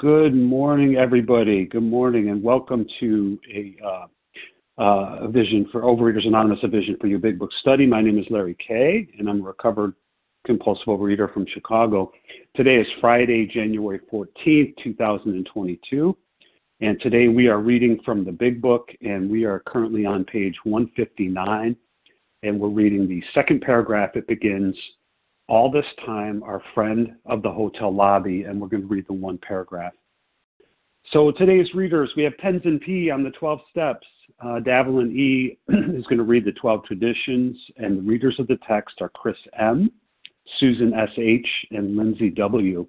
Good morning, everybody. Good morning, and welcome to a, uh, uh, Vision for Overeaters Anonymous, a Vision for You Big Book study. My name is Larry Kay, and I'm a recovered compulsive overeater from Chicago. Today is Friday, January 14th, 2022, and today we are reading from the Big Book, and we are currently on page 159, and we're reading the second paragraph. It begins, all this time our friend of the hotel lobby, and we're going to read the one paragraph. So today's readers, we have Tenzin P on the 12 steps. Uh, Davelin E is going to read the 12 traditions, and the readers of the text are Chris M, Susan S.H., and Lindsay W.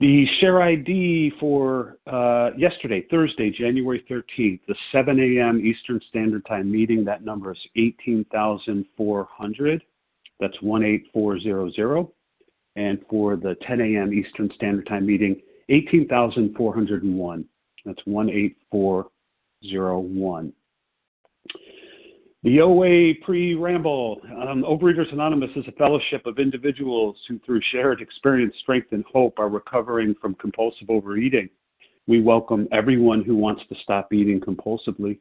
The share ID for uh, yesterday, Thursday, January 13th, the 7 a.m. Eastern Standard Time meeting, that number is 18,400. That's 18400. And for the 10 a.m. Eastern Standard Time meeting, 18,401. That's 18401. The OA Preamble. Um, Overeaters Anonymous is a fellowship of individuals who, through shared experience, strength, and hope, are recovering from compulsive overeating. We welcome everyone who wants to stop eating compulsively.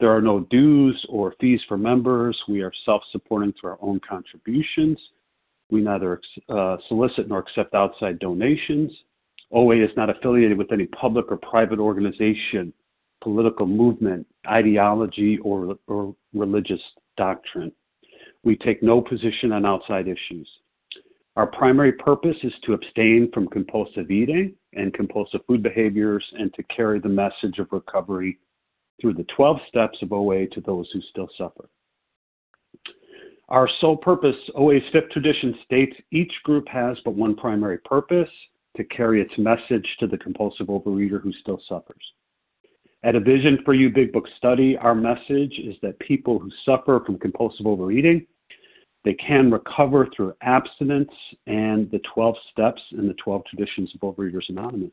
There are no dues or fees for members. We are self supporting through our own contributions. We neither uh, solicit nor accept outside donations. OA is not affiliated with any public or private organization, political movement, ideology, or, or religious doctrine. We take no position on outside issues. Our primary purpose is to abstain from compulsive eating and compulsive food behaviors and to carry the message of recovery through the 12 steps of OA to those who still suffer. Our sole purpose, OA's fifth tradition states each group has but one primary purpose to carry its message to the compulsive overeater who still suffers. At a Vision for You Big Book study, our message is that people who suffer from compulsive overeating, they can recover through abstinence and the 12 steps and the 12 traditions of Overeaters Anonymous.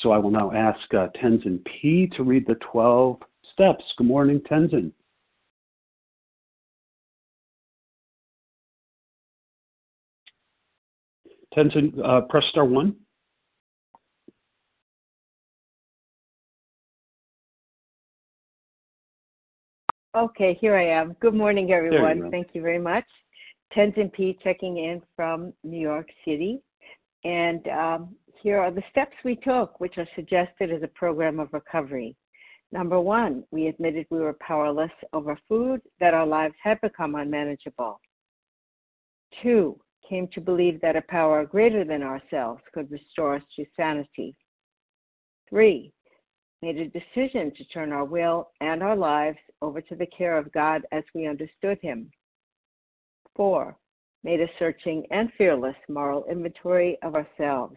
So I will now ask uh, Tenzin P to read the 12 steps. Good morning, Tenzin. Tenzin, uh, press star one. Okay, here I am. Good morning, everyone. You Thank you very much. Tenzin P checking in from New York City. And um, here are the steps we took, which are suggested as a program of recovery. Number one, we admitted we were powerless over food, that our lives had become unmanageable. Two, came to believe that a power greater than ourselves could restore us to sanity. Three, made a decision to turn our will and our lives over to the care of God as we understood Him. Four, made a searching and fearless moral inventory of ourselves.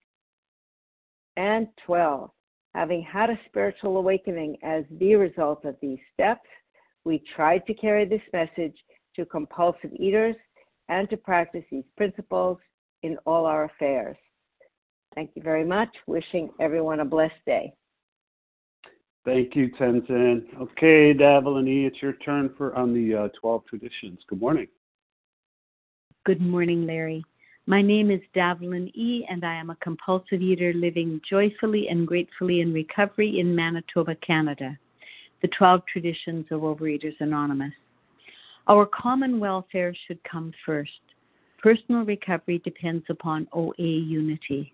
and 12. Having had a spiritual awakening as the result of these steps, we tried to carry this message to compulsive eaters and to practice these principles in all our affairs. Thank you very much. Wishing everyone a blessed day. Thank you, Tenzin. Okay, Davelin E, it's your turn for on the uh, 12 traditions. Good morning. Good morning, Larry. My name is Davelin E., and I am a compulsive eater living joyfully and gratefully in recovery in Manitoba, Canada. The 12 Traditions of Overeaters Anonymous. Our common welfare should come first. Personal recovery depends upon OA unity.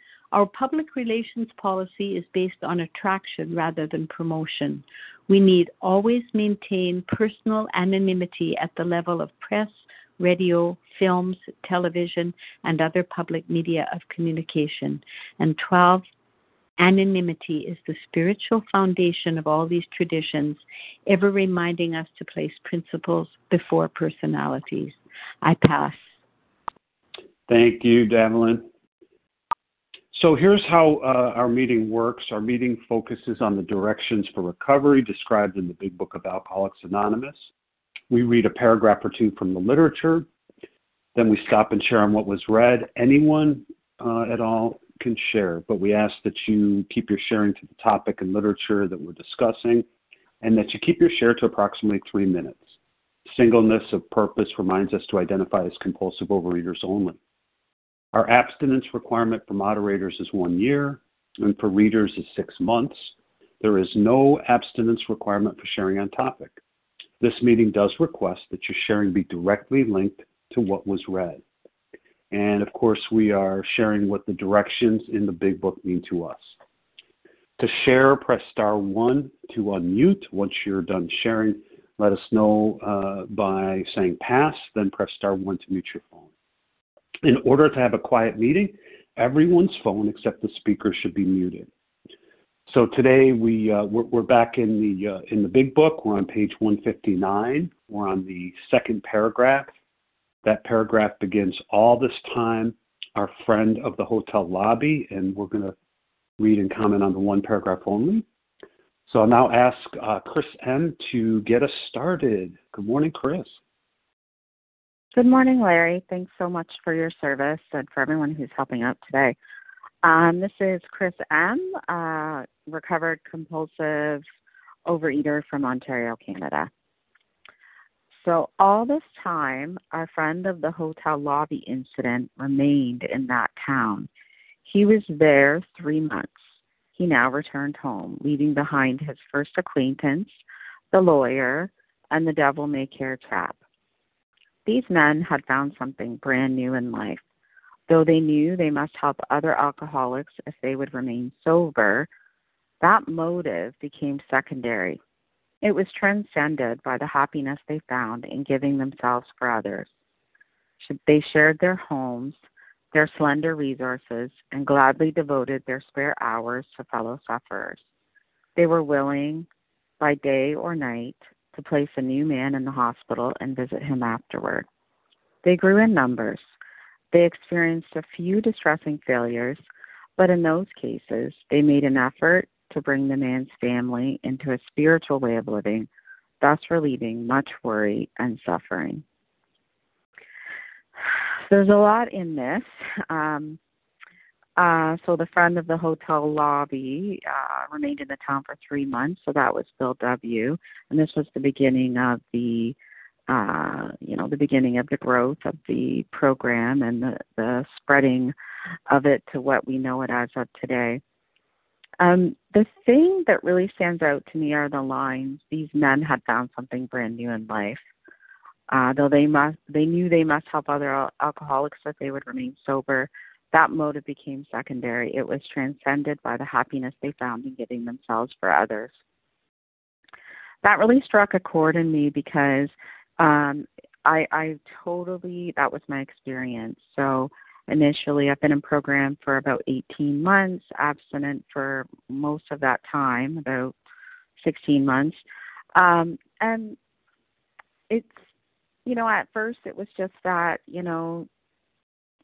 Our public relations policy is based on attraction rather than promotion. We need always maintain personal anonymity at the level of press, radio, films, television, and other public media of communication. And 12, anonymity is the spiritual foundation of all these traditions, ever reminding us to place principles before personalities. I pass. Thank you, Devlin. So here's how uh, our meeting works. Our meeting focuses on the directions for recovery described in the Big Book of Alcoholics Anonymous. We read a paragraph or two from the literature. Then we stop and share on what was read. Anyone uh, at all can share, but we ask that you keep your sharing to the topic and literature that we're discussing and that you keep your share to approximately three minutes. Singleness of purpose reminds us to identify as compulsive overeaters only. Our abstinence requirement for moderators is one year, and for readers is six months. There is no abstinence requirement for sharing on topic. This meeting does request that your sharing be directly linked to what was read. And of course, we are sharing what the directions in the big book mean to us. To share, press star one to unmute. Once you're done sharing, let us know uh, by saying pass, then press star one to mute your phone. In order to have a quiet meeting, everyone's phone except the speaker should be muted. So today we uh, we're, we're, back in the uh, in the big book. We're on page 159. We're on the second paragraph. That paragraph begins all this time. Our friend of the hotel lobby, and we're going to read and comment on the one paragraph only. So I'll now ask uh, Chris M to get us started. Good morning, Chris. Good morning, Larry. Thanks so much for your service and for everyone who's helping out today. Um, this is Chris M., uh, recovered compulsive overeater from Ontario, Canada. So, all this time, our friend of the hotel lobby incident remained in that town. He was there three months. He now returned home, leaving behind his first acquaintance, the lawyer, and the devil may care trap. These men had found something brand new in life. Though they knew they must help other alcoholics if they would remain sober, that motive became secondary. It was transcended by the happiness they found in giving themselves for others. They shared their homes, their slender resources, and gladly devoted their spare hours to fellow sufferers. They were willing, by day or night, to place a new man in the hospital and visit him afterward. They grew in numbers. They experienced a few distressing failures, but in those cases, they made an effort to bring the man's family into a spiritual way of living, thus relieving much worry and suffering. There's a lot in this. Um, uh, so the friend of the hotel lobby uh, remained in the town for three months. So that was Bill W. And this was the beginning of the, uh, you know, the beginning of the growth of the program and the, the spreading of it to what we know it as of today. Um, the thing that really stands out to me are the lines. These men had found something brand new in life. Uh, though they must, they knew they must help other al- alcoholics that they would remain sober. That motive became secondary. It was transcended by the happiness they found in giving themselves for others. That really struck a chord in me because um, I, I totally that was my experience. So initially, I've been in program for about 18 months, abstinent for most of that time, about 16 months, um, and it's you know at first it was just that you know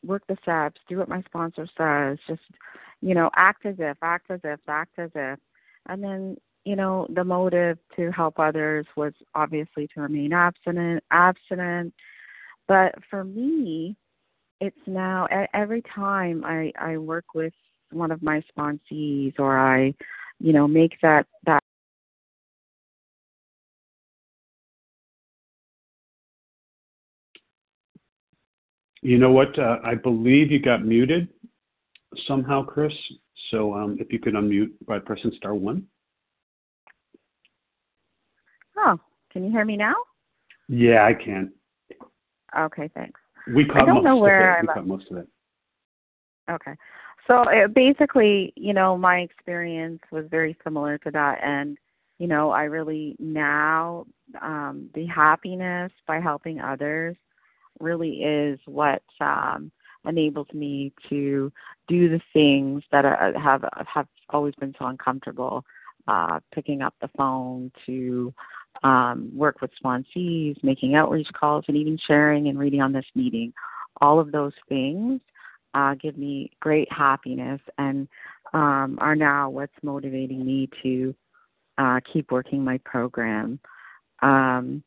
work the steps, do what my sponsor says, just you know act as if, act as if, act as if, and then you know, the motive to help others was obviously to remain abstinent, abstinent. But for me, it's now every time I I work with one of my sponsees or I, you know, make that that You know what? Uh, I believe you got muted somehow, Chris. So um, if you could unmute by pressing star one. Oh, can you hear me now? Yeah, I can. Okay, thanks. We caught I don't most know where of it. I'm we caught most of it. Okay. So uh, basically, you know, my experience was very similar to that and you know, I really now um the happiness by helping others really is what um enables me to do the things that are, have have always been so uncomfortable uh picking up the phone to um, work with sponsees, making outreach calls, and even sharing and reading on this meeting. All of those things uh, give me great happiness and um, are now what's motivating me to uh, keep working my program. Um,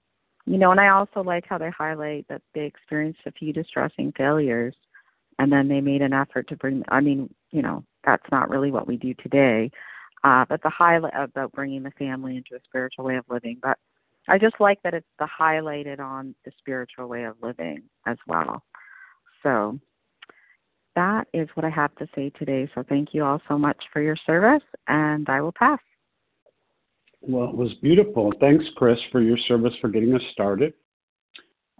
you know, and I also like how they highlight that they experienced a few distressing failures and then they made an effort to bring, I mean, you know, that's not really what we do today, uh, but the highlight about bringing the family into a spiritual way of living. But I just like that it's the highlighted on the spiritual way of living as well. So that is what I have to say today. So thank you all so much for your service, and I will pass. Well, it was beautiful. Thanks, Chris, for your service for getting us started.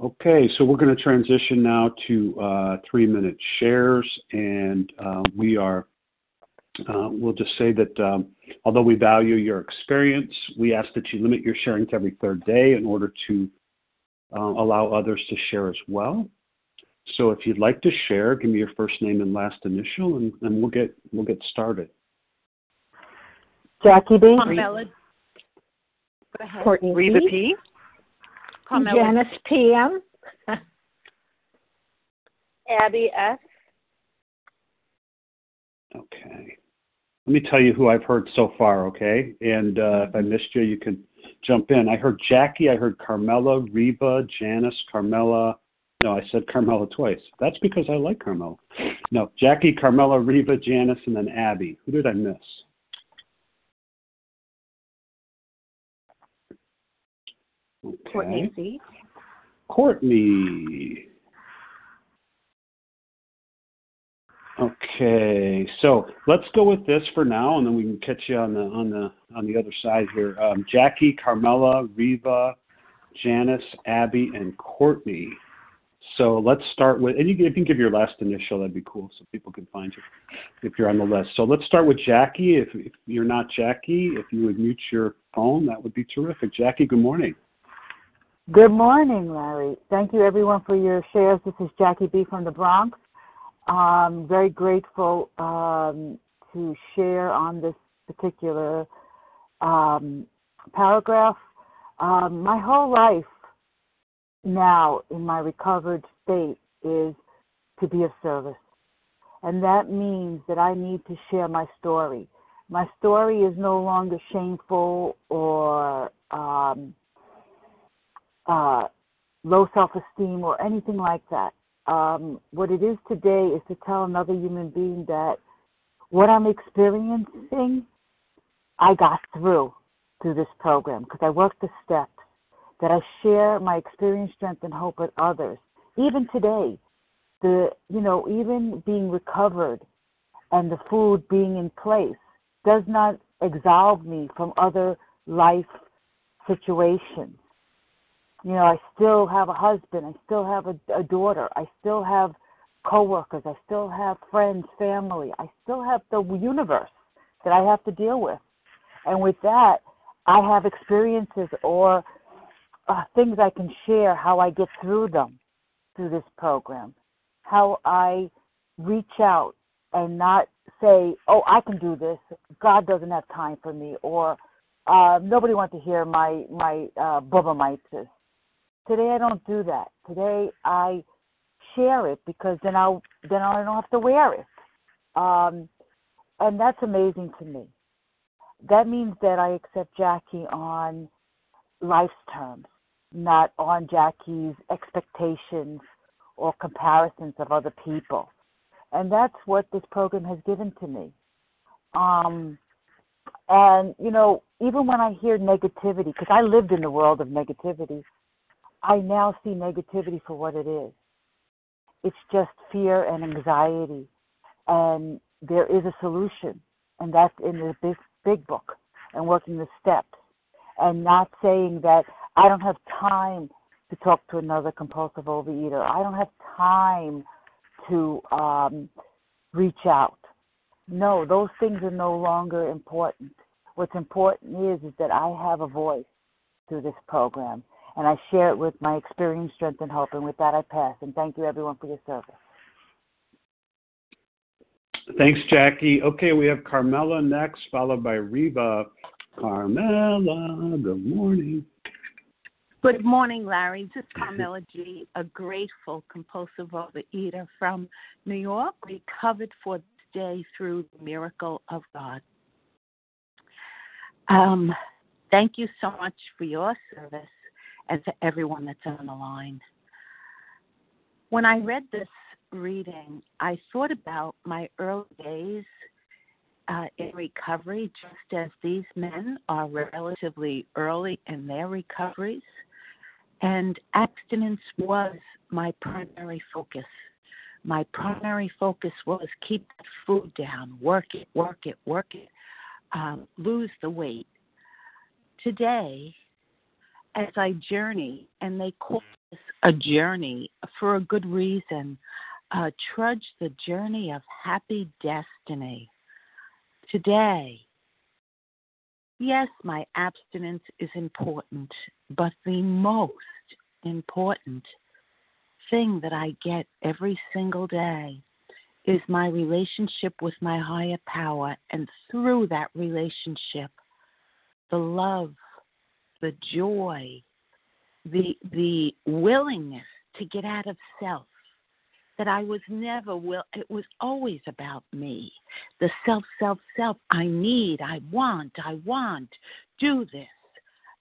Okay, so we're going to transition now to uh, three minute shares, and uh, we are uh, we'll just say that um, although we value your experience, we ask that you limit your sharing to every third day in order to uh, allow others to share as well. So if you'd like to share, give me your first name and last initial, and, and we'll get we'll get started. Jackie B. Carmela. Go ahead. Courtney Reva P. P. Carmela. Janice P.M. Abby S. Okay. Let me tell you who I've heard so far, okay? And uh, if I missed you, you can jump in. I heard Jackie, I heard Carmela, Reba, Janice, Carmela. No, I said Carmela twice. That's because I like Carmela. No, Jackie, Carmela, Reba, Janice, and then Abby. Who did I miss? Okay. Courtney C. Courtney. Okay, so let's go with this for now, and then we can catch you on the on the on the other side here. Um, Jackie, Carmela, Reva, Janice, Abby, and Courtney. So let's start with, and you, if you can give your last initial, that'd be cool, so people can find you if you're on the list. So let's start with Jackie. If, if you're not Jackie, if you would mute your phone, that would be terrific. Jackie, good morning. Good morning, Larry. Thank you, everyone, for your shares. This is Jackie B. from the Bronx. I'm very grateful um, to share on this particular um, paragraph. Um, my whole life now in my recovered state is to be of service. And that means that I need to share my story. My story is no longer shameful or um, uh, low self esteem or anything like that um, what it is today is to tell another human being that what I'm experiencing, I got through through this program because I worked the steps, that I share my experience, strength, and hope with others. Even today, the you know even being recovered and the food being in place does not absolve me from other life situations you know i still have a husband i still have a, a daughter i still have coworkers i still have friends family i still have the universe that i have to deal with and with that i have experiences or uh, things i can share how i get through them through this program how I reach out and not say, "Oh, I can do this. God doesn't have time for me," or uh, "Nobody wants to hear my my uh, Today I don't do that. Today I share it because then I'll then I don't have to wear it, um, and that's amazing to me. That means that I accept Jackie on life's terms, not on Jackie's expectations or comparisons of other people. And that's what this program has given to me. Um, and, you know, even when I hear negativity, because I lived in the world of negativity, I now see negativity for what it is. It's just fear and anxiety. And there is a solution, and that's in the big, big book and working the steps. And not saying that I don't have time to talk to another compulsive overeater. I don't have time to um, reach out. No, those things are no longer important. What's important is is that I have a voice through this program, and I share it with my experience, strength, and hope. And with that, I pass. And thank you, everyone, for your service. Thanks, Jackie. Okay, we have Carmela next, followed by Reba. Carmela, good morning. Good morning, Larry. This is Carmela G., a grateful compulsive overeater from New York, recovered for this day through the miracle of God. Um, thank you so much for your service and to everyone that's on the line. When I read this reading, I thought about my early days uh, in recovery, just as these men are relatively early in their recoveries. And abstinence was my primary focus. My primary focus was keep the food down, work it, work it, work it, um, lose the weight. Today, as I journey, and they call this a journey for a good reason, uh, trudge the journey of happy destiny. Today, Yes, my abstinence is important, but the most important thing that I get every single day is my relationship with my higher power. And through that relationship, the love, the joy, the, the willingness to get out of self, that I was never will it was always about me. The self, self, self, I need, I want, I want, do this.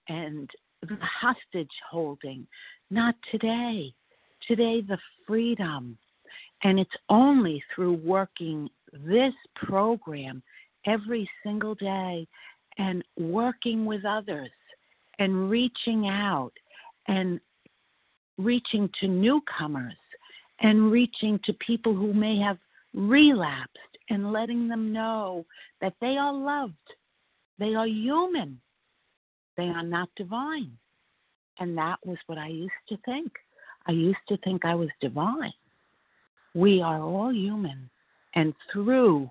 And the hostage holding. Not today. Today the freedom. And it's only through working this program every single day and working with others and reaching out and reaching to newcomers and reaching to people who may have relapsed and letting them know that they are loved, they are human, they are not divine. And that was what I used to think. I used to think I was divine. We are all human, and through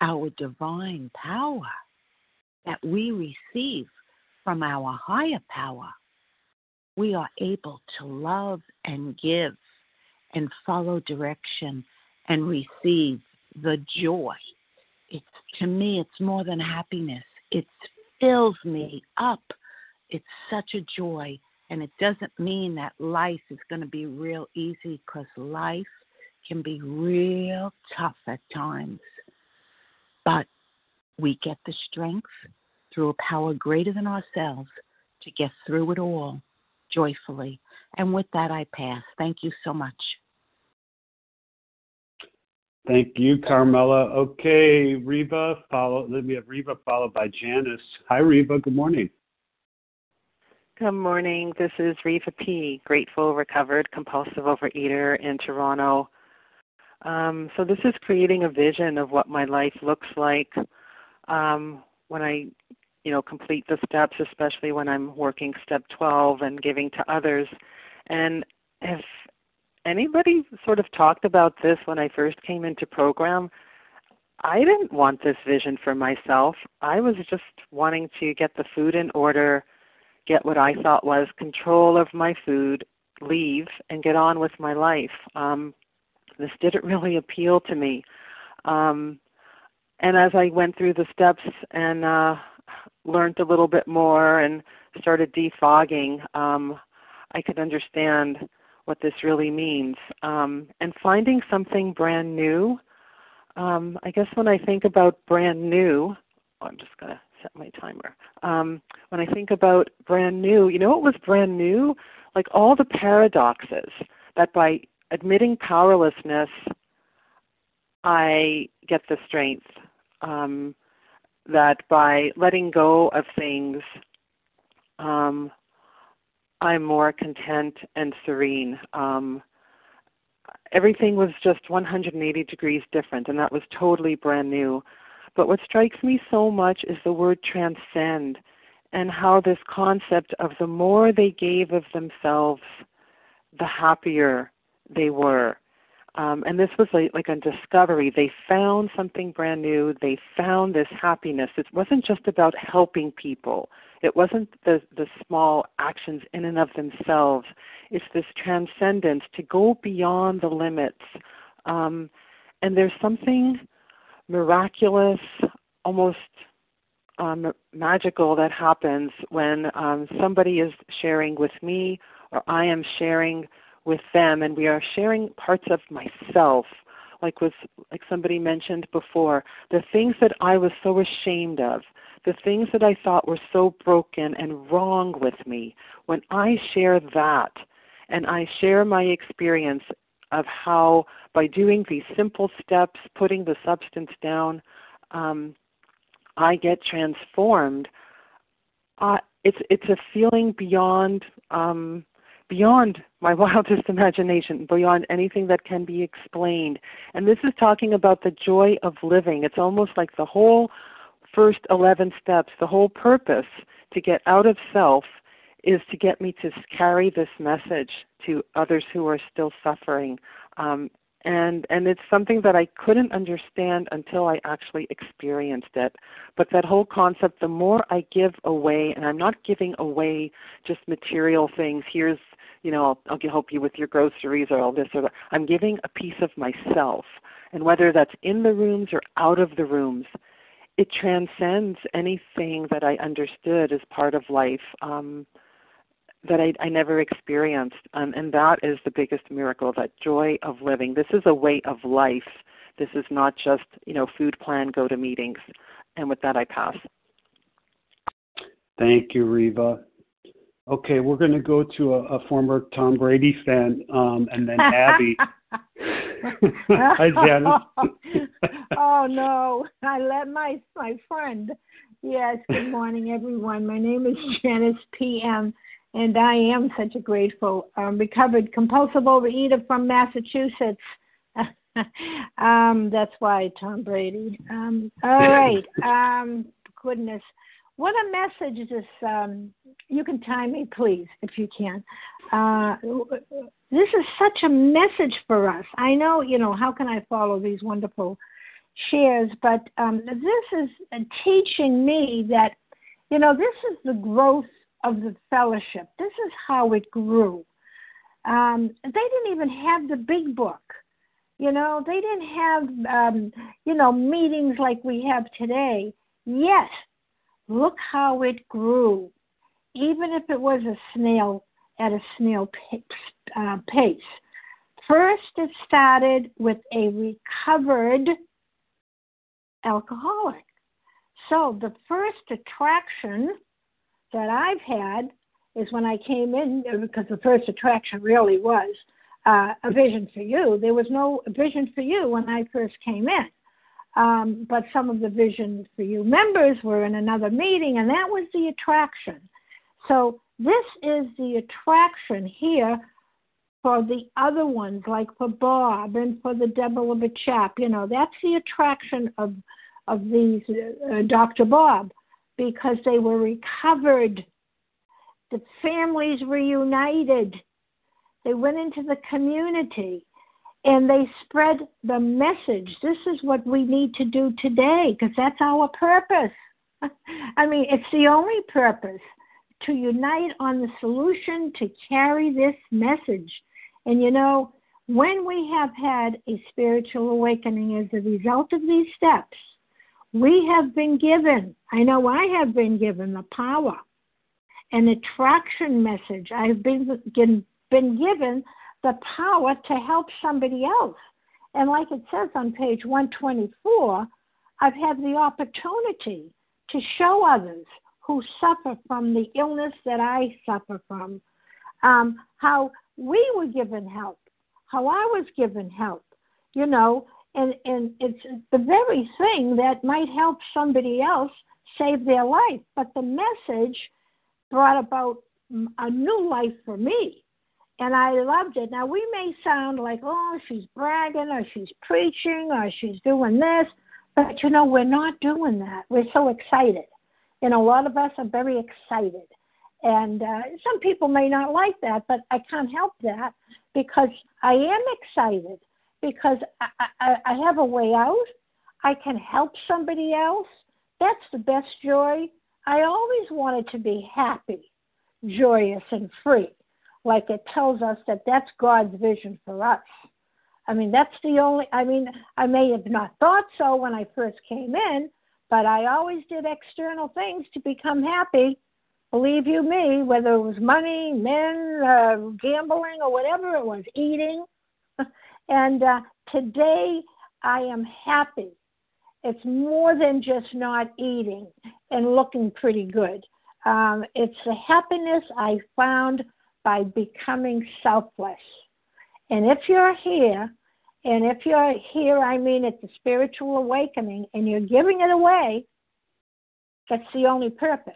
our divine power that we receive from our higher power, we are able to love and give and follow direction and receive the joy. It's to me it's more than happiness. It fills me up. It's such a joy and it doesn't mean that life is going to be real easy cuz life can be real tough at times. But we get the strength through a power greater than ourselves to get through it all joyfully. And with that, I pass. Thank you so much. Thank you, Carmela. Okay, Reva, follow. Then we have Reva followed by Janice. Hi, Reva. Good morning. Good morning. This is Reva P., grateful, recovered, compulsive overeater in Toronto. Um, so this is creating a vision of what my life looks like um, when I, you know, complete the steps, especially when I'm working step 12 and giving to others. And if anybody sort of talked about this when I first came into program, I didn't want this vision for myself. I was just wanting to get the food in order, get what I thought was control of my food, leave, and get on with my life. Um, this didn't really appeal to me. Um, and as I went through the steps and uh, learned a little bit more and started defogging, um, I could understand what this really means. Um, and finding something brand new um, I guess when I think about brand new, oh, I'm just going to set my timer. Um, when I think about brand new, you know what was brand new? Like all the paradoxes that by admitting powerlessness, I get the strength. Um, that by letting go of things, um, I'm more content and serene. Um, everything was just 180 degrees different, and that was totally brand new. But what strikes me so much is the word transcend and how this concept of the more they gave of themselves, the happier they were. Um, and this was like, like a discovery. They found something brand new. They found this happiness. It wasn't just about helping people. It wasn't the, the small actions in and of themselves. It's this transcendence to go beyond the limits. Um, and there's something miraculous, almost um, magical that happens when um, somebody is sharing with me or I am sharing with them and we are sharing parts of myself like was like somebody mentioned before the things that i was so ashamed of the things that i thought were so broken and wrong with me when i share that and i share my experience of how by doing these simple steps putting the substance down um, i get transformed uh, it's it's a feeling beyond um, beyond my wildest imagination, beyond anything that can be explained. And this is talking about the joy of living. It's almost like the whole first 11 steps, the whole purpose to get out of self is to get me to carry this message to others who are still suffering. Um, and and it's something that I couldn't understand until I actually experienced it. But that whole concept, the more I give away, and I'm not giving away just material things. Here's you know, I'll, I'll help you with your groceries or all this or that. I'm giving a piece of myself. And whether that's in the rooms or out of the rooms, it transcends anything that I understood as part of life um, that I, I never experienced. Um, and that is the biggest miracle that joy of living. This is a way of life. This is not just, you know, food plan, go to meetings. And with that, I pass. Thank you, Reva. Okay, we're going to go to a, a former Tom Brady fan, um, and then Abby. Hi, Janice. oh no, I let my my friend. Yes, good morning, everyone. My name is Janice PM, and I am such a grateful um, recovered compulsive overeater from Massachusetts. um, that's why Tom Brady. Um, all right. Um, goodness what a message this um, you can time me please if you can uh, this is such a message for us i know you know how can i follow these wonderful shares but um, this is teaching me that you know this is the growth of the fellowship this is how it grew um, they didn't even have the big book you know they didn't have um, you know meetings like we have today yet Look how it grew, even if it was a snail at a snail uh, pace. First, it started with a recovered alcoholic. So the first attraction that I've had is when I came in, because the first attraction really was uh, a vision for you. There was no vision for you when I first came in. Um, but some of the Vision for You members were in another meeting, and that was the attraction. So this is the attraction here for the other ones, like for Bob and for the Devil of a Chap. You know, that's the attraction of of these uh, Dr. Bob because they were recovered. The families reunited. They went into the community and they spread the message. This is what we need to do today because that's our purpose. I mean, it's the only purpose to unite on the solution to carry this message. And you know, when we have had a spiritual awakening as a result of these steps, we have been given, I know I have been given the power, an attraction message. I've been, been given the power to help somebody else. And like it says on page 124, I've had the opportunity to show others who suffer from the illness that I suffer from um, how we were given help, how I was given help, you know, and, and it's the very thing that might help somebody else save their life. But the message brought about a new life for me and I loved it. Now we may sound like, oh, she's bragging or she's preaching or she's doing this, but you know, we're not doing that. We're so excited. And a lot of us are very excited. And uh, some people may not like that, but I can't help that because I am excited because I, I, I have a way out. I can help somebody else. That's the best joy. I always wanted to be happy, joyous, and free like it tells us that that's God's vision for us. I mean, that's the only, I mean, I may have not thought so when I first came in, but I always did external things to become happy. Believe you me, whether it was money, men, uh, gambling, or whatever it was, eating. And uh, today I am happy. It's more than just not eating and looking pretty good. Um, it's the happiness I found by becoming selfless. And if you're here, and if you're here, I mean it's a spiritual awakening, and you're giving it away, that's the only purpose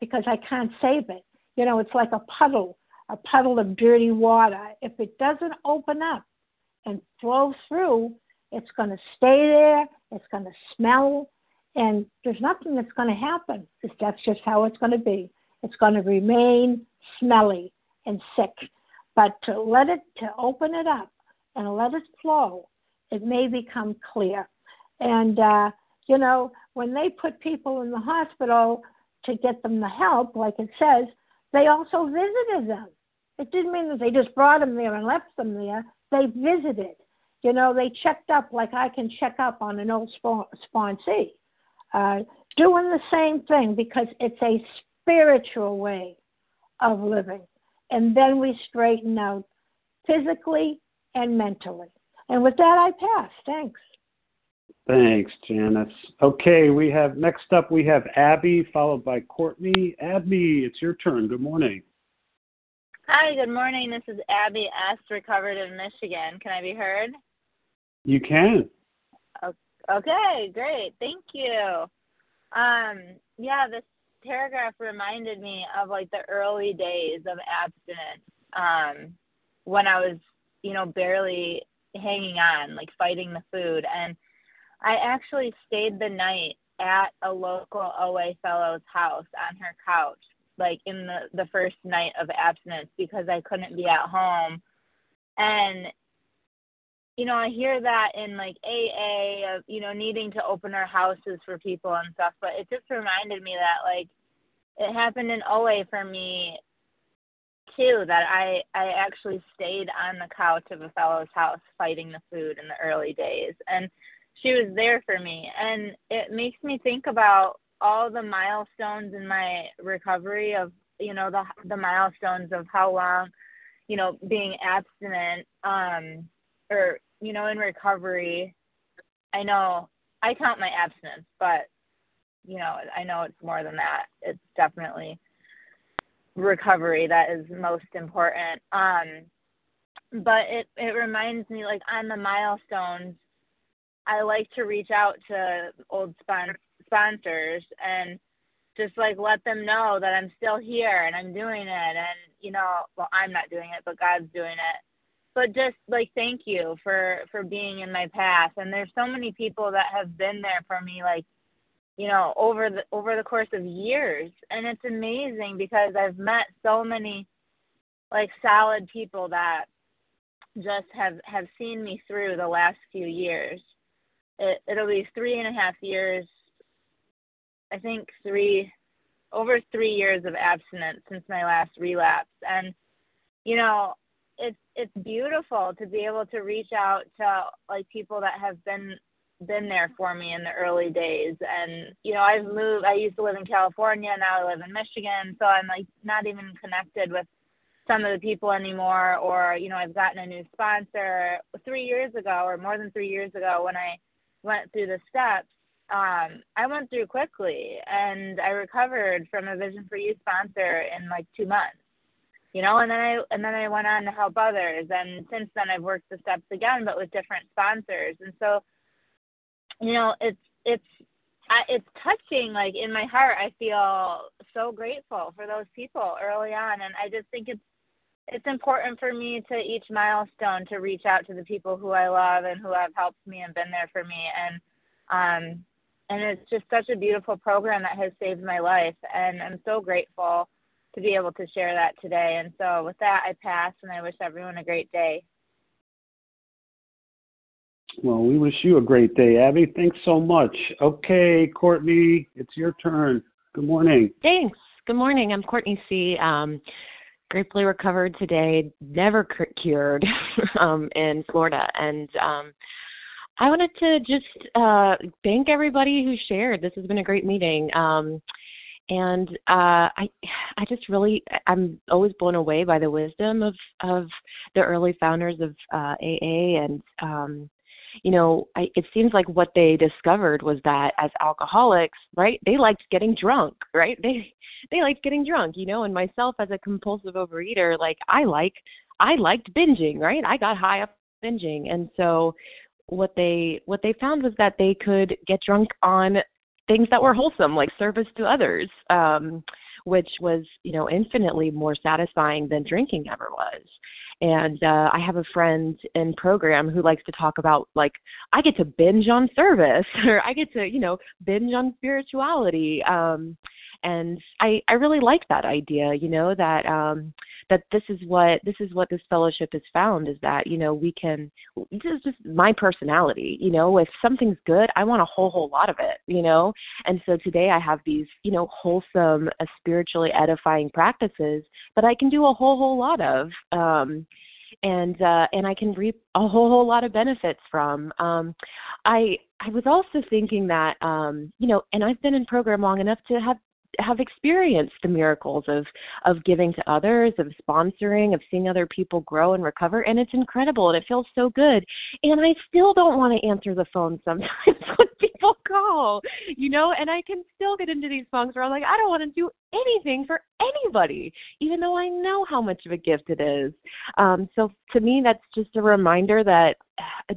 because I can't save it. You know, it's like a puddle, a puddle of dirty water. If it doesn't open up and flow through, it's going to stay there, it's going to smell, and there's nothing that's going to happen. That's just how it's going to be. It's going to remain smelly and sick. But to let it, to open it up and let it flow, it may become clear. And, uh, you know, when they put people in the hospital to get them the help, like it says, they also visited them. It didn't mean that they just brought them there and left them there. They visited. You know, they checked up like I can check up on an old sponsee. Uh, doing the same thing because it's a spiritual way of living and then we straighten out physically and mentally. And with that, I pass. Thanks. Thanks, Janice. Okay, we have next up we have Abby, followed by Courtney. Abby, it's your turn. Good morning. Hi, good morning. This is Abby S. Recovered in Michigan. Can I be heard? You can. Okay, great. Thank you. Um, yeah, this paragraph reminded me of like the early days of abstinence um when i was you know barely hanging on like fighting the food and i actually stayed the night at a local oa fellow's house on her couch like in the the first night of abstinence because i couldn't be at home. And you know, I hear that in like AA of, you know, needing to open our houses for people and stuff, but it just reminded me that like it happened in OA for me too that I I actually stayed on the couch of a fellow's house fighting the food in the early days. And she was there for me. And it makes me think about all the milestones in my recovery of you know the the milestones of how long you know being abstinent um or you know, in recovery, I know I count my abstinence, but you know, I know it's more than that. It's definitely recovery that is most important. Um, but it it reminds me, like on the milestones, I like to reach out to old spon- sponsors and just like let them know that I'm still here and I'm doing it, and you know, well, I'm not doing it, but God's doing it. But just like thank you for for being in my path. And there's so many people that have been there for me like you know over the over the course of years. And it's amazing because I've met so many like solid people that just have have seen me through the last few years. It it'll be three and a half years I think three over three years of abstinence since my last relapse. And you know it's it's beautiful to be able to reach out to like people that have been been there for me in the early days. And you know I've moved I used to live in California now I live in Michigan. So I'm like not even connected with some of the people anymore or you know I've gotten a new sponsor. 3 years ago or more than 3 years ago when I went through the steps um I went through quickly and I recovered from a Vision for You sponsor in like 2 months you know? And then i and then i went on to help others and since then i've worked the steps again but with different sponsors. And so you know it's it's I, it's touching like in my heart i feel so grateful for those people early on and i just think it's it's important for me to each milestone to reach out to the people who i love and who have helped me and been there for me and um and it's just such a beautiful program that has saved my life and i'm so grateful to be able to share that today. And so, with that, I pass and I wish everyone a great day. Well, we wish you a great day, Abby. Thanks so much. Okay, Courtney, it's your turn. Good morning. Thanks. Good morning. I'm Courtney C. Um, gratefully recovered today, never cured um, in Florida. And um, I wanted to just uh, thank everybody who shared. This has been a great meeting. Um, and uh, I I just really I'm always blown away by the wisdom of of the early founders of uh, AA and um, you know I, it seems like what they discovered was that as alcoholics right they liked getting drunk right? They they liked getting drunk you know? And myself as a compulsive overeater like I like I liked binging right? I got high up binging. And so what they what they found was that they could get drunk on things that were wholesome, like service to others, um, which was, you know, infinitely more satisfying than drinking ever was. And uh, I have a friend in program who likes to talk about like I get to binge on service or I get to, you know, binge on spirituality. Um, and I I really like that idea, you know, that um that this is what this is what this fellowship has found is that you know we can this is just my personality you know if something's good i want a whole whole lot of it you know? And so today i have these you know wholesome uh, spiritually edifying practices that i can do a whole whole lot of um and uh and i can reap a whole whole lot of benefits from um i i was also thinking that um you know and i've been in program long enough to have have experienced the miracles of of giving to others of sponsoring of seeing other people grow and recover and it's incredible and it feels so good. And i still don't want to answer the phone sometimes when people call you know? And i can still get into these songs where i'm like i don't want to do anything for anybody even though i know how much of a gift it is. Um so to me that's just a reminder that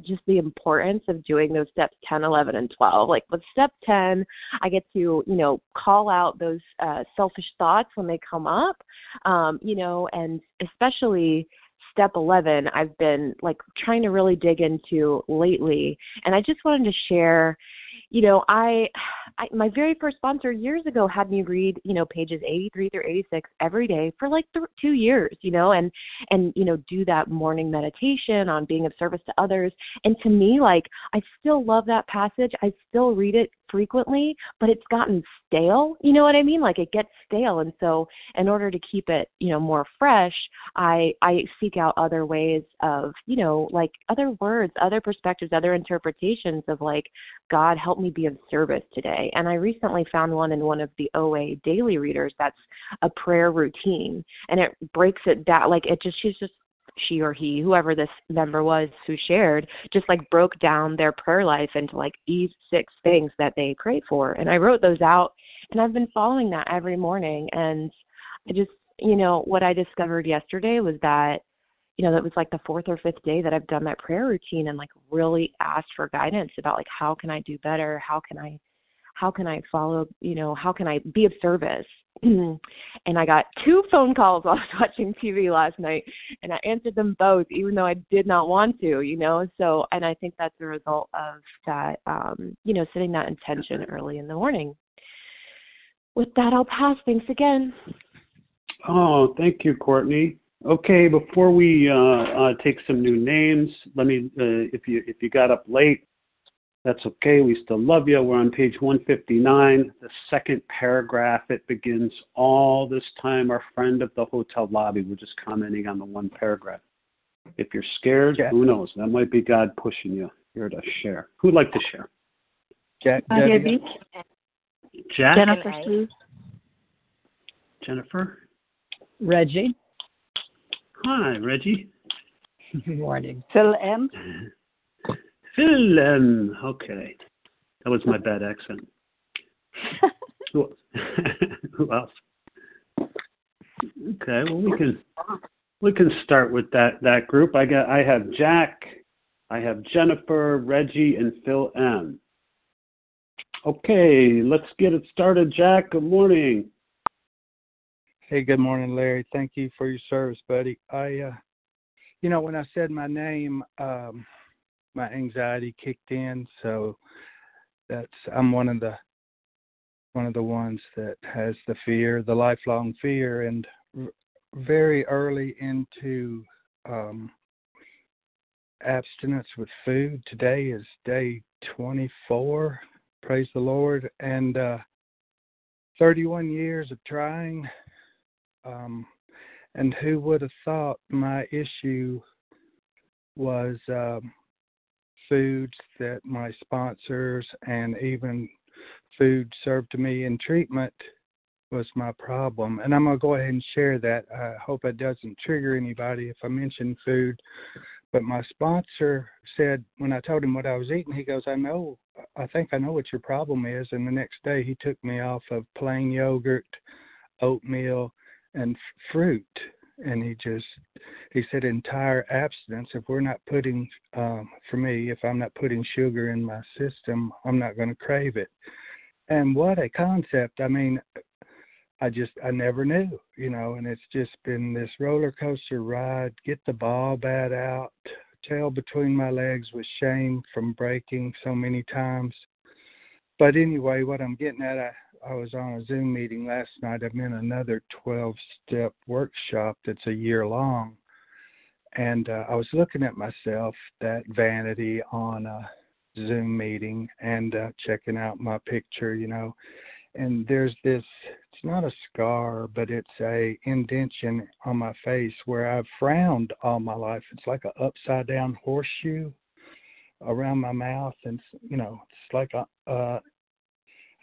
just the importance of doing those steps 10 11 and 12 like with step 10 i get to you know call out those uh, selfish thoughts when they come up um you know? And especially step 11 i've been like trying to really dig into lately and i just wanted to share you know, I, I my very first sponsor years ago had me read, you know, pages 83 through 86 every day for like th- 2 years, you know, and and you know, do that morning meditation on being of service to others. And to me like I still love that passage. I still read it frequently, but it's gotten stale. You know what I mean? Like it gets stale, and so in order to keep it, you know, more fresh, I I seek out other ways of, you know, like other words, other perspectives, other interpretations of like God help me be of service today. And I recently found one in one of the OA daily readers that's a prayer routine, and it breaks it down like it just she's just she or he, whoever this member was who shared, just like broke down their prayer life into like these six things that they prayed for. And I wrote those out and I've been following that every morning. And I just, you know, what I discovered yesterday was that, you know, that was like the fourth or fifth day that I've done that prayer routine and like really asked for guidance about like how can I do better? How can I how can I follow, you know, how can I be of service? and I got two phone calls while I was watching TV last night, and I answered them both, even though I did not want to, you know. So, and I think that's a result of that, um, you know, setting that intention early in the morning. With that, I'll pass. Thanks again. Oh, thank you, Courtney. Okay, before we uh, uh, take some new names, let me, uh, if you if you got up late, that's okay. We still love you. We're on page 159, the second paragraph. It begins all this time, our friend of the hotel lobby. We're just commenting on the one paragraph. If you're scared, Jack. who knows? That might be God pushing you here to share. Who'd like to share? Jack, Uh, Debbie. Jack? Jennifer, please. Jennifer? Reggie. Hi, Reggie. Good morning. Phil M. Phil M. Okay. That was my bad accent. who, who else? Okay, well we can we can start with that that group. I got I have Jack, I have Jennifer, Reggie, and Phil M. Okay, let's get it started. Jack, good morning. Hey, good morning, Larry. Thank you for your service, buddy. I, uh, you know, when I said my name, um, my anxiety kicked in, so that's I'm one of the one of the ones that has the fear, the lifelong fear, and very early into um, abstinence with food. Today is day 24. Praise the Lord, and uh, 31 years of trying. Um, and who would have thought my issue was um, foods that my sponsors and even food served to me in treatment was my problem. And I'm going to go ahead and share that. I hope it doesn't trigger anybody if I mention food. But my sponsor said, when I told him what I was eating, he goes, I know, I think I know what your problem is. And the next day he took me off of plain yogurt, oatmeal, and fruit. And he just, he said, entire abstinence. If we're not putting, um, for me, if I'm not putting sugar in my system, I'm not going to crave it. And what a concept. I mean, I just, I never knew, you know, and it's just been this roller coaster ride. Get the ball bat out, tail between my legs with shame from breaking so many times. But anyway, what I'm getting at, I, I was on a Zoom meeting last night. I'm in another 12 step workshop that's a year long. And uh, I was looking at myself, that vanity on a Zoom meeting, and uh, checking out my picture, you know. And there's this, it's not a scar, but it's a indention on my face where I've frowned all my life. It's like a upside down horseshoe around my mouth. And, you know, it's like a, uh,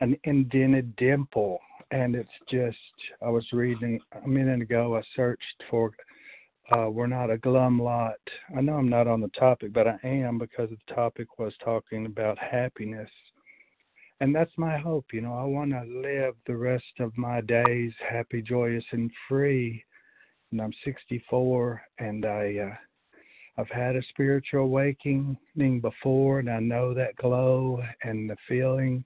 an indented dimple and it's just i was reading a minute ago i searched for uh we're not a glum lot. I know i'm not on the topic but i am because the topic was talking about happiness. And that's my hope you know i want to live the rest of my days happy joyous and free. And i'm 64 and i uh I've had a spiritual awakening before, and I know that glow and the feeling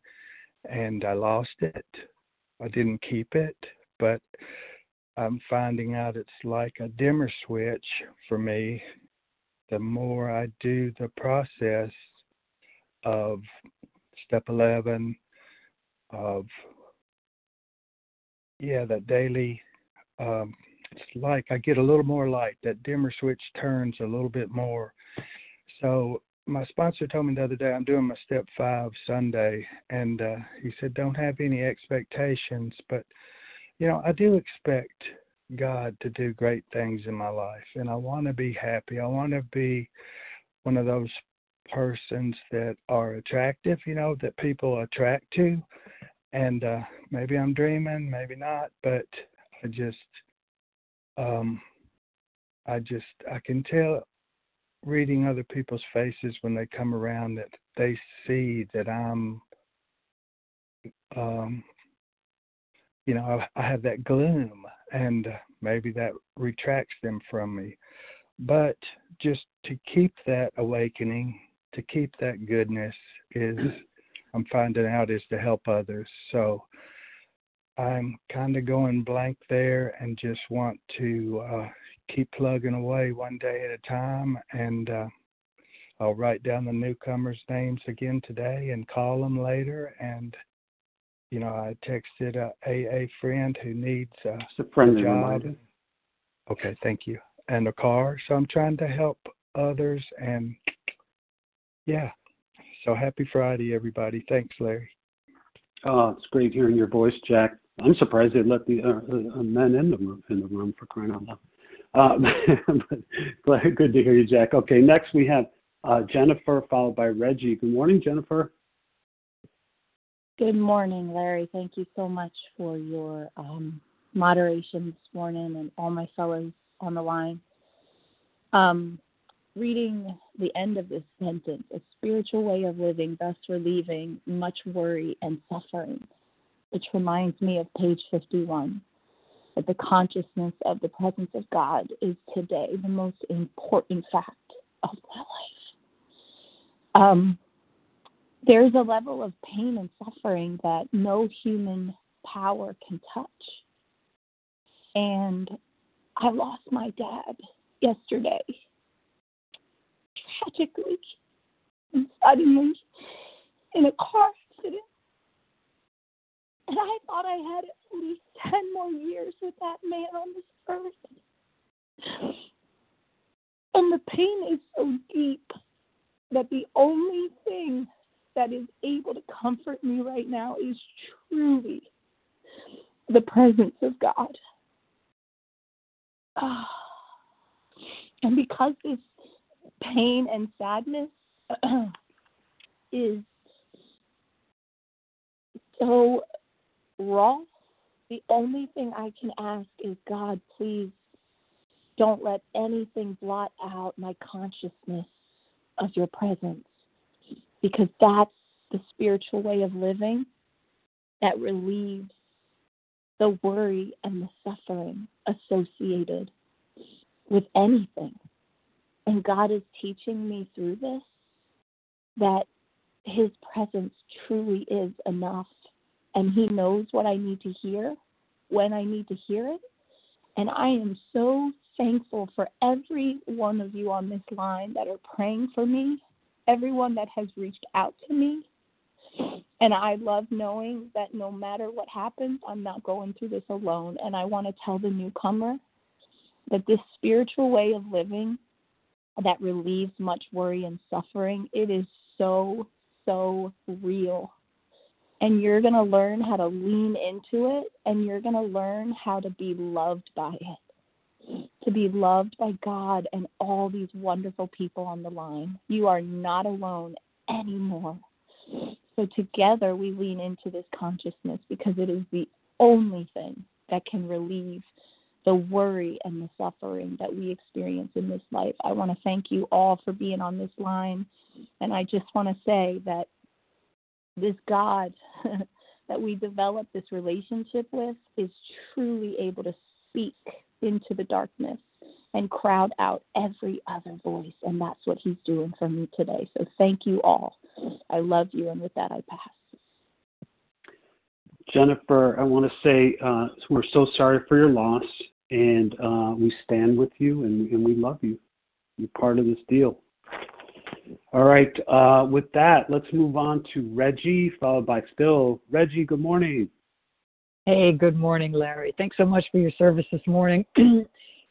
and I lost it. I didn't keep it, but I'm finding out it's like a dimmer switch for me. The more I do the process of step 11, of, yeah, that daily, um, it's like I get a little more light. That dimmer switch turns a little bit more. So my sponsor told me the other day I'm doing my step five Sunday, and uh, he said don't have any expectations, but you know I do expect God to do great things in my life, and I want to be happy. I want to be one of those persons that are attractive, you know, that people attract to, and uh, maybe I'm dreaming, maybe not, but I just, um, I just I can tell reading other people's faces when they come around that they see that I'm um you know I, I have that gloom and maybe that retracts them from me but just to keep that awakening to keep that goodness is I'm finding out is to help others. So I'm kind of going blank there and just want to uh, keep plugging away one day at a time. And uh, I'll write down the newcomers' names again today and call them later. And you know, I texted a AA friend who needs uh, a, a job. Okay, thank you. And a car. So I'm trying to help others and yeah. So happy Friday, everybody. Thanks, Larry. Oh, it's great hearing your voice, Jack. I'm surprised they let the uh, uh, men in the room in the room for crying out loud. Uh, good to hear you, Jack. Okay, next we have uh, Jennifer, followed by Reggie. Good morning, Jennifer. Good morning, Larry. Thank you so much for your um, moderation this morning and all my fellows on the line. Um, reading the end of this sentence, a spiritual way of living, thus relieving much worry and suffering, which reminds me of page 51 that the consciousness of the presence of God is today the most important fact of my life. Um, there's a level of pain and suffering that no human power can touch. And I lost my dad yesterday, tragically and suddenly in a car accident. And I thought I had at least 10 more years with that man on this earth. And the pain is so deep that the only thing that is able to comfort me right now is truly the presence of God. And because this pain and sadness is so raw, the only thing I can ask is God, please don't let anything blot out my consciousness of your presence because that's the spiritual way of living that relieves the worry and the suffering associated with anything. And God is teaching me through this that His presence truly is enough. And He knows what I need to hear when I need to hear it. And I am so thankful for every one of you on this line that are praying for me everyone that has reached out to me. And I love knowing that no matter what happens, I'm not going through this alone. And I want to tell the newcomer that this spiritual way of living that relieves much worry and suffering, it is so, so real. And you're going to learn how to lean into it and you're going to learn how to be loved by it to be loved by God and all these wonderful people on the line. You are not alone anymore. So together we lean into this consciousness because it is the only thing that can relieve the worry and the suffering that we experience in this life. I want to thank you all for being on this line. And I just want to say that this God that we develop this relationship with is truly able to speak into the darkness and crowd out every other voice. And that's what he's doing for me today. So thank you all. I love you. And with that, I pass. Jennifer, I want to say uh, we're so sorry for your loss, and uh, we stand with you and, and, we love you. You're part of this deal. All right, uh, with that, let's move on to Reggie, followed by Phil. Reggie, good morning. Hey, good morning, Larry. Thanks so much for your service this morning.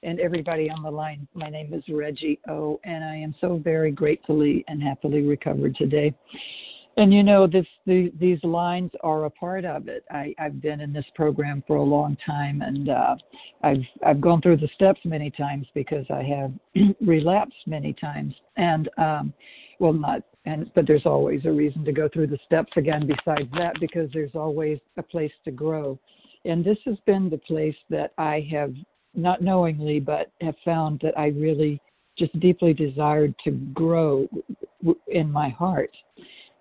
and everybody on the line, my name is Reggie O, and I am so very gratefully and happily recovered today. And you know, this the, these lines are a part of it. I, I've been in this program for a long time, and uh, I've I've gone through the steps many times because I have relapsed many times. And um, well, not and but there's always a reason to go through the steps again besides that because there's always a place to grow and this has been the place that i have not knowingly but have found that i really just deeply desired to grow in my heart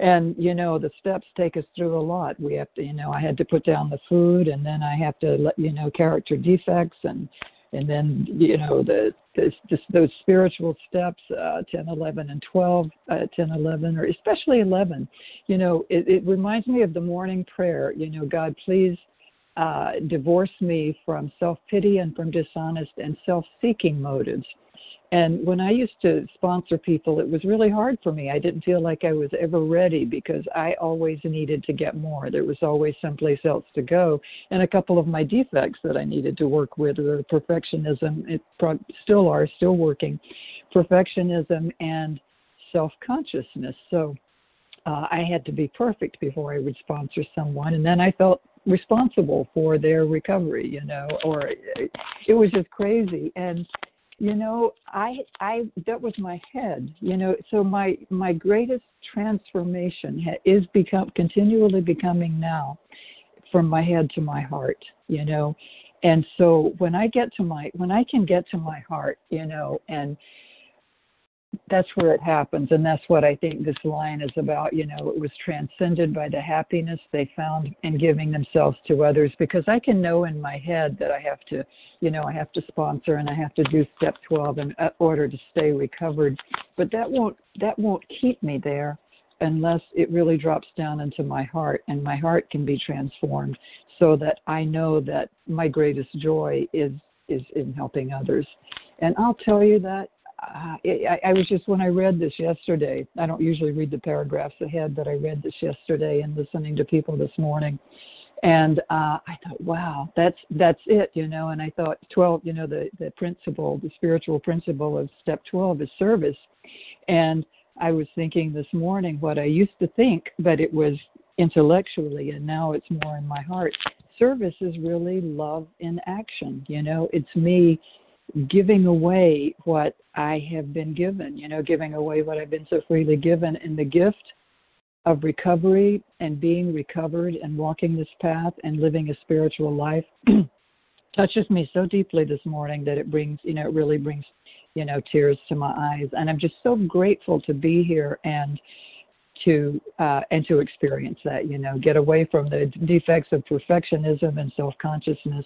and you know the steps take us through a lot. We have to you know i had to put down the food and then i have to let you know character defects and and then you know the, the just those spiritual steps uh 10 11 and 12 uh, 10 11 or especially 11 you know it, it reminds me of the morning prayer you know god please uh divorce me from self pity and from dishonest and self seeking motives and when I used to sponsor people, it was really hard for me. I didn't feel like I was ever ready because I always needed to get more. There was always someplace else to go. And a couple of my defects that I needed to work with were perfectionism, it still are, still working, perfectionism and self consciousness. So uh, I had to be perfect before I would sponsor someone. And then I felt responsible for their recovery, you know, or it was just crazy. And you know i i that was my head you know. So my my greatest transformation is become continually becoming now from my head to my heart you know. And so when i get to my when i can get to my heart you know and that's where it happens. And that's what i think this line is about you know it was transcended by the happiness they found in giving themselves to others because i can know in my head that i have to you know i have to sponsor and i have to do step 12 in uh, order to stay recovered. But that won't that won't keep me there unless it really drops down into my heart and my heart can be transformed so that i know that my greatest joy is is in helping others. And i'll tell you that uh, I, I was just when I read this yesterday. I don't usually read the paragraphs ahead, but I read this yesterday and listening to people this morning, and uh, I thought, wow, that's that's it, you know. And I thought, twelve, you know, the the principle, the spiritual principle of step twelve is service, and I was thinking this morning what I used to think, but it was intellectually, and now it's more in my heart. Service is really love in action. You know, it's me giving away what I have been given, you know, giving away what I've been so freely given. And the gift of recovery and being recovered and walking this path and living a spiritual life touches me so deeply this morning that it brings, you know, it really brings, you know, tears to my eyes. And I'm just so grateful to be here and to uh, and to experience that you know get away from the defects of perfectionism and self-consciousness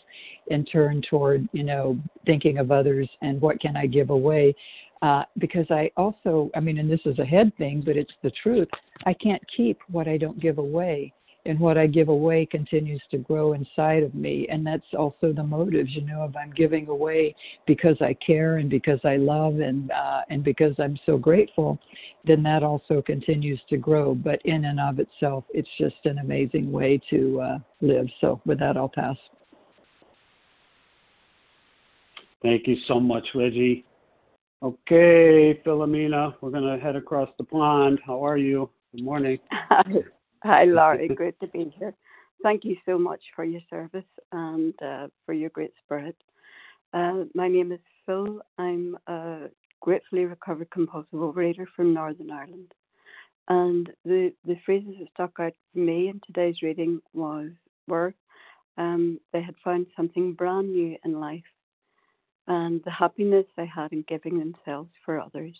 and turn toward you know thinking of others and what can i give away. Uh, because i also i mean and this is a head thing but it's the truth i can't keep what i don't give away and what I give away continues to grow inside of me. And that's also the motives, you know, if I'm giving away because I care and because I love and uh, and because I'm so grateful, then that also continues to grow. But in and of itself, it's just an amazing way to uh, live. So with that, I'll pass. Thank you so much, Reggie. Okay, Philomena, we're going to head across the pond. How are you? Good morning. Hi, Larry. Great to be here. Thank you so much for your service and uh, for your great spirit. Uh, my name is Phil. I'm a gratefully recovered compulsive overeater from Northern Ireland. And the, the phrases that stuck out for me in today's reading was were um, they had found something brand new in life and the happiness they had in giving themselves for others.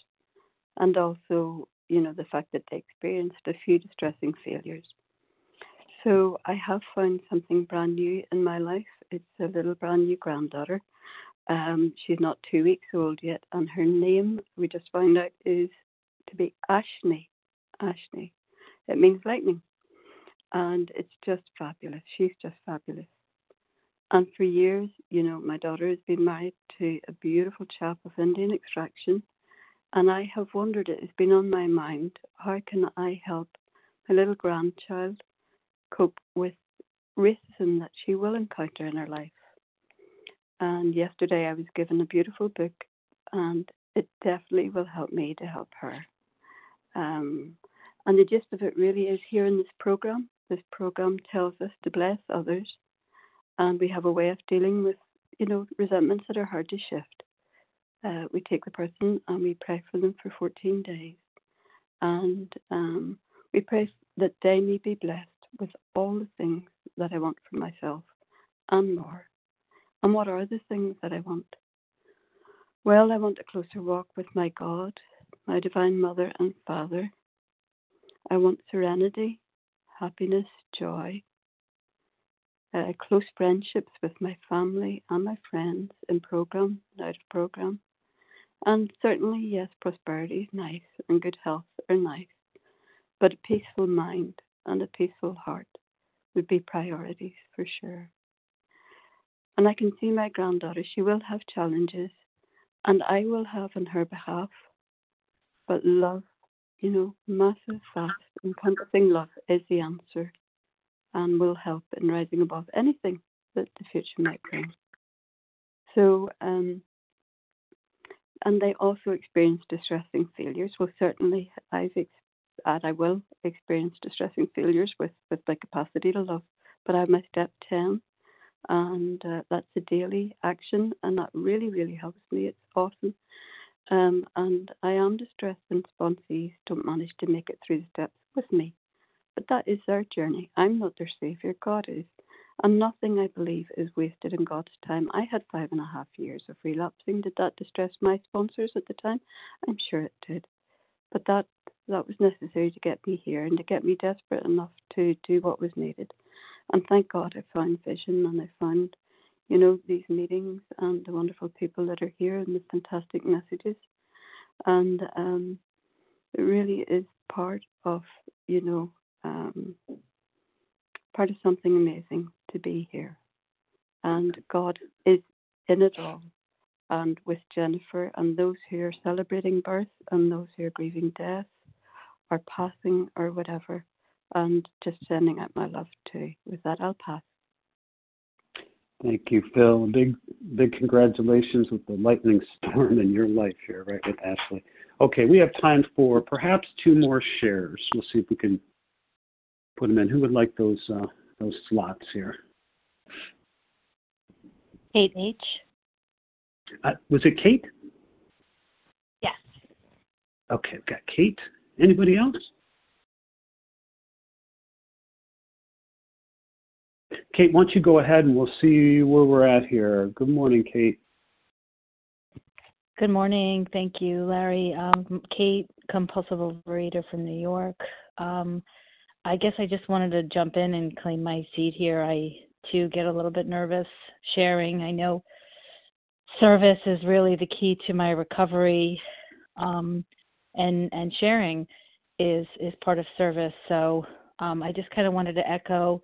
And also you know, the fact that they experienced a few distressing failures. So I have found something brand new in my life. It's a little brand new granddaughter. Um, she's not two weeks old yet, and her name we just found out is to be Ashni. Ashni. It means lightning, and it's just fabulous. She's just fabulous. And for years, you know, my daughter has been married to a beautiful chap of Indian extraction and I have wondered, it has been on my mind, how can I help my little grandchild cope with racism that she will encounter in her life? And yesterday I was given a beautiful book, and it definitely will help me to help her. Um, and the gist of it really is here in this program. This program tells us to bless others, and we have a way of dealing with, you know, resentments that are hard to shift uh, we take the person and we pray for them for 14 days. And um, we pray that they may be blessed with all the things that I want for myself and more. And what are the things that I want? Well, I want a closer walk with my God, my Divine Mother and Father. I want serenity, happiness, joy. uh, close friendships with my family and my friends in program and out of program. And certainly, yes, prosperity is nice and good health are nice, but a peaceful mind and a peaceful heart would be priorities for sure. And I can see my granddaughter, she will have challenges, and I will have on her behalf. But love, you know, massive, vast, encompassing love is the answer and will help in rising above anything that the future might bring. So, um, and they also experience distressing failures. Well, certainly I've ex- and I will experience distressing failures with, with my capacity to love. But I have my step 10, and uh, that's a daily action, and that really, really helps me. It's awesome. Um, and I am distressed when sponsees don't manage to make it through the steps with me. But that is their journey. I'm not their saviour, God is. And nothing, I believe, is wasted in God's time. I had five and a half years of relapsing. Did that distress my sponsors at the time? I'm sure it did. But that that was necessary to get me here and to get me desperate enough to do what was needed. And thank God I found vision and I found, you know, these meetings and the wonderful people that are here and the fantastic messages. And um, it really is part of, you know, um, part of something amazing to be here. And God is in it all. And with Jennifer and those who are celebrating birth and those who are grieving death or passing or whatever, and just sending out my love too. With that, I'll pass. Thank you, Phil. Big, big congratulations with the lightning storm in your life here, right with Ashley. Okay, we have time for perhaps two more shares. We'll see if we can put them in. Who would like those uh, those slots here? Kate H. Uh, was it Kate? Yes. Okay, we've got Kate. Anybody else? Kate, why don't you go ahead and we'll see where we're at here. Good morning, Kate. Good morning. Thank you, Larry. Um, Kate, compulsive overeater from New York. Um, I guess I just wanted to jump in and claim my seat here. I too get a little bit nervous sharing. I know service is really the key to my recovery, um, and and sharing is is part of service. So um, I just kind of wanted to echo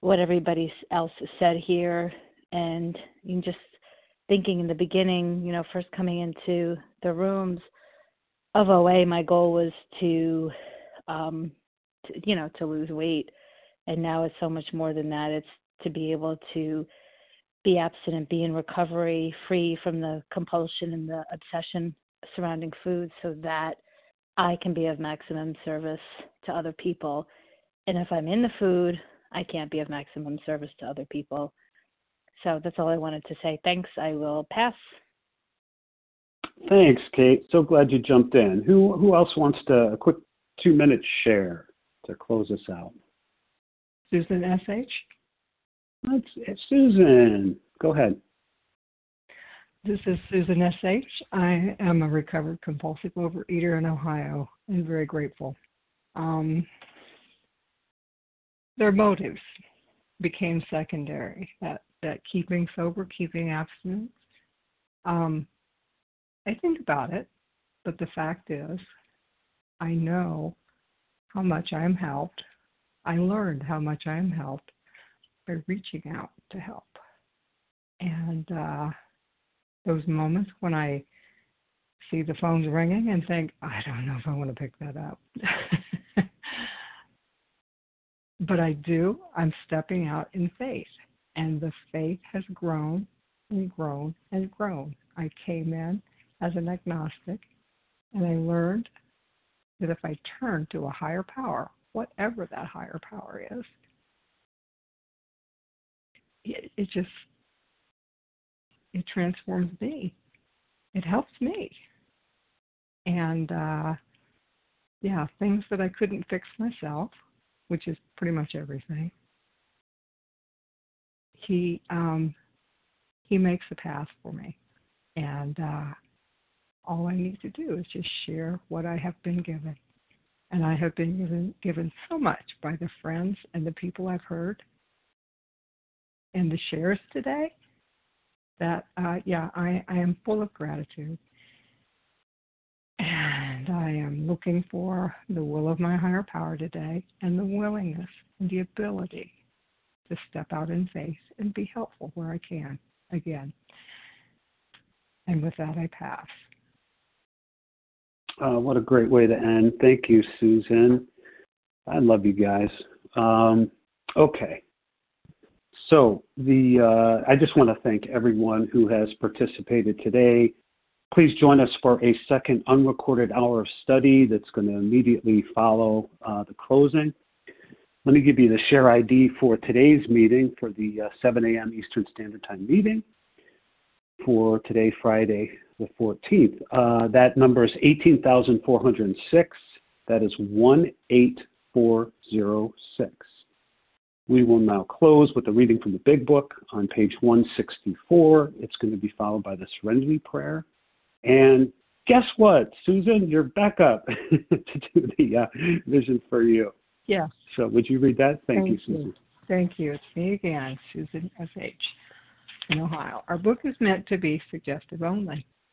what everybody else said here, and just thinking in the beginning, you know, first coming into the rooms of OA, my goal was to um, to, you know to lose weight and now it's so much more than that. It's to be able to be abstinent be in recovery free from the compulsion and the obsession surrounding food so that i can be of maximum service to other people. And if i'm in the food i can't be of maximum service to other people. So that's all i wanted to say. Thanks. I will pass. Thanks kate. So glad you jumped in. Who who else wants to a quick two minute share to close us out? Susan S.H. That's Susan. Go ahead. This is Susan S.H. I am a recovered compulsive overeater in Ohio and very grateful. Um, their motives became secondary. That that keeping sober, keeping abstinence. Um, I think about it, but the fact is, I know how much I am helped. I learned how much I am helped by reaching out to help. And uh, those moments when I see the phones ringing and think, I don't know if I want to pick that up. but I do. I'm stepping out in faith. And the faith has grown and grown and grown. I came in as an agnostic and I learned that if I turn to a higher power, whatever that higher power is, it, it just it transforms me. It helps me. And uh, yeah, things that I couldn't fix myself, which is pretty much everything. He um, he makes a path for me, and uh, all I need to do is just share what I have been given. And I have been given, given so much by the friends and the people I've heard. and the shares today that uh, yeah I, I am full of gratitude and I am looking for the will of my higher power today and the willingness and the ability to step out in faith and be helpful where I can again. And with that, I pass. Uh, what a great way to end. Thank you, Susan. I love you guys. Um, okay. So the uh, I just want to thank everyone who has participated today. Please join us for a second unrecorded hour of study that's going to immediately follow uh, the closing. Let me give you the share ID for today's meeting for the uh, 7 a.m. Eastern Standard Time meeting for today, Friday, the 14th. Uh, that number is 18,406. That is 18406. We will now close with a reading from the Big Book on page 164. It's going to be followed by the Serenity Prayer. And guess what, Susan? You're back up to do the uh, vision for you. Yes. So would you read that? Thank, Thank you, Susan. You. Thank you. It's me again, Susan S.H. in Ohio. Our book is meant to be suggestive only.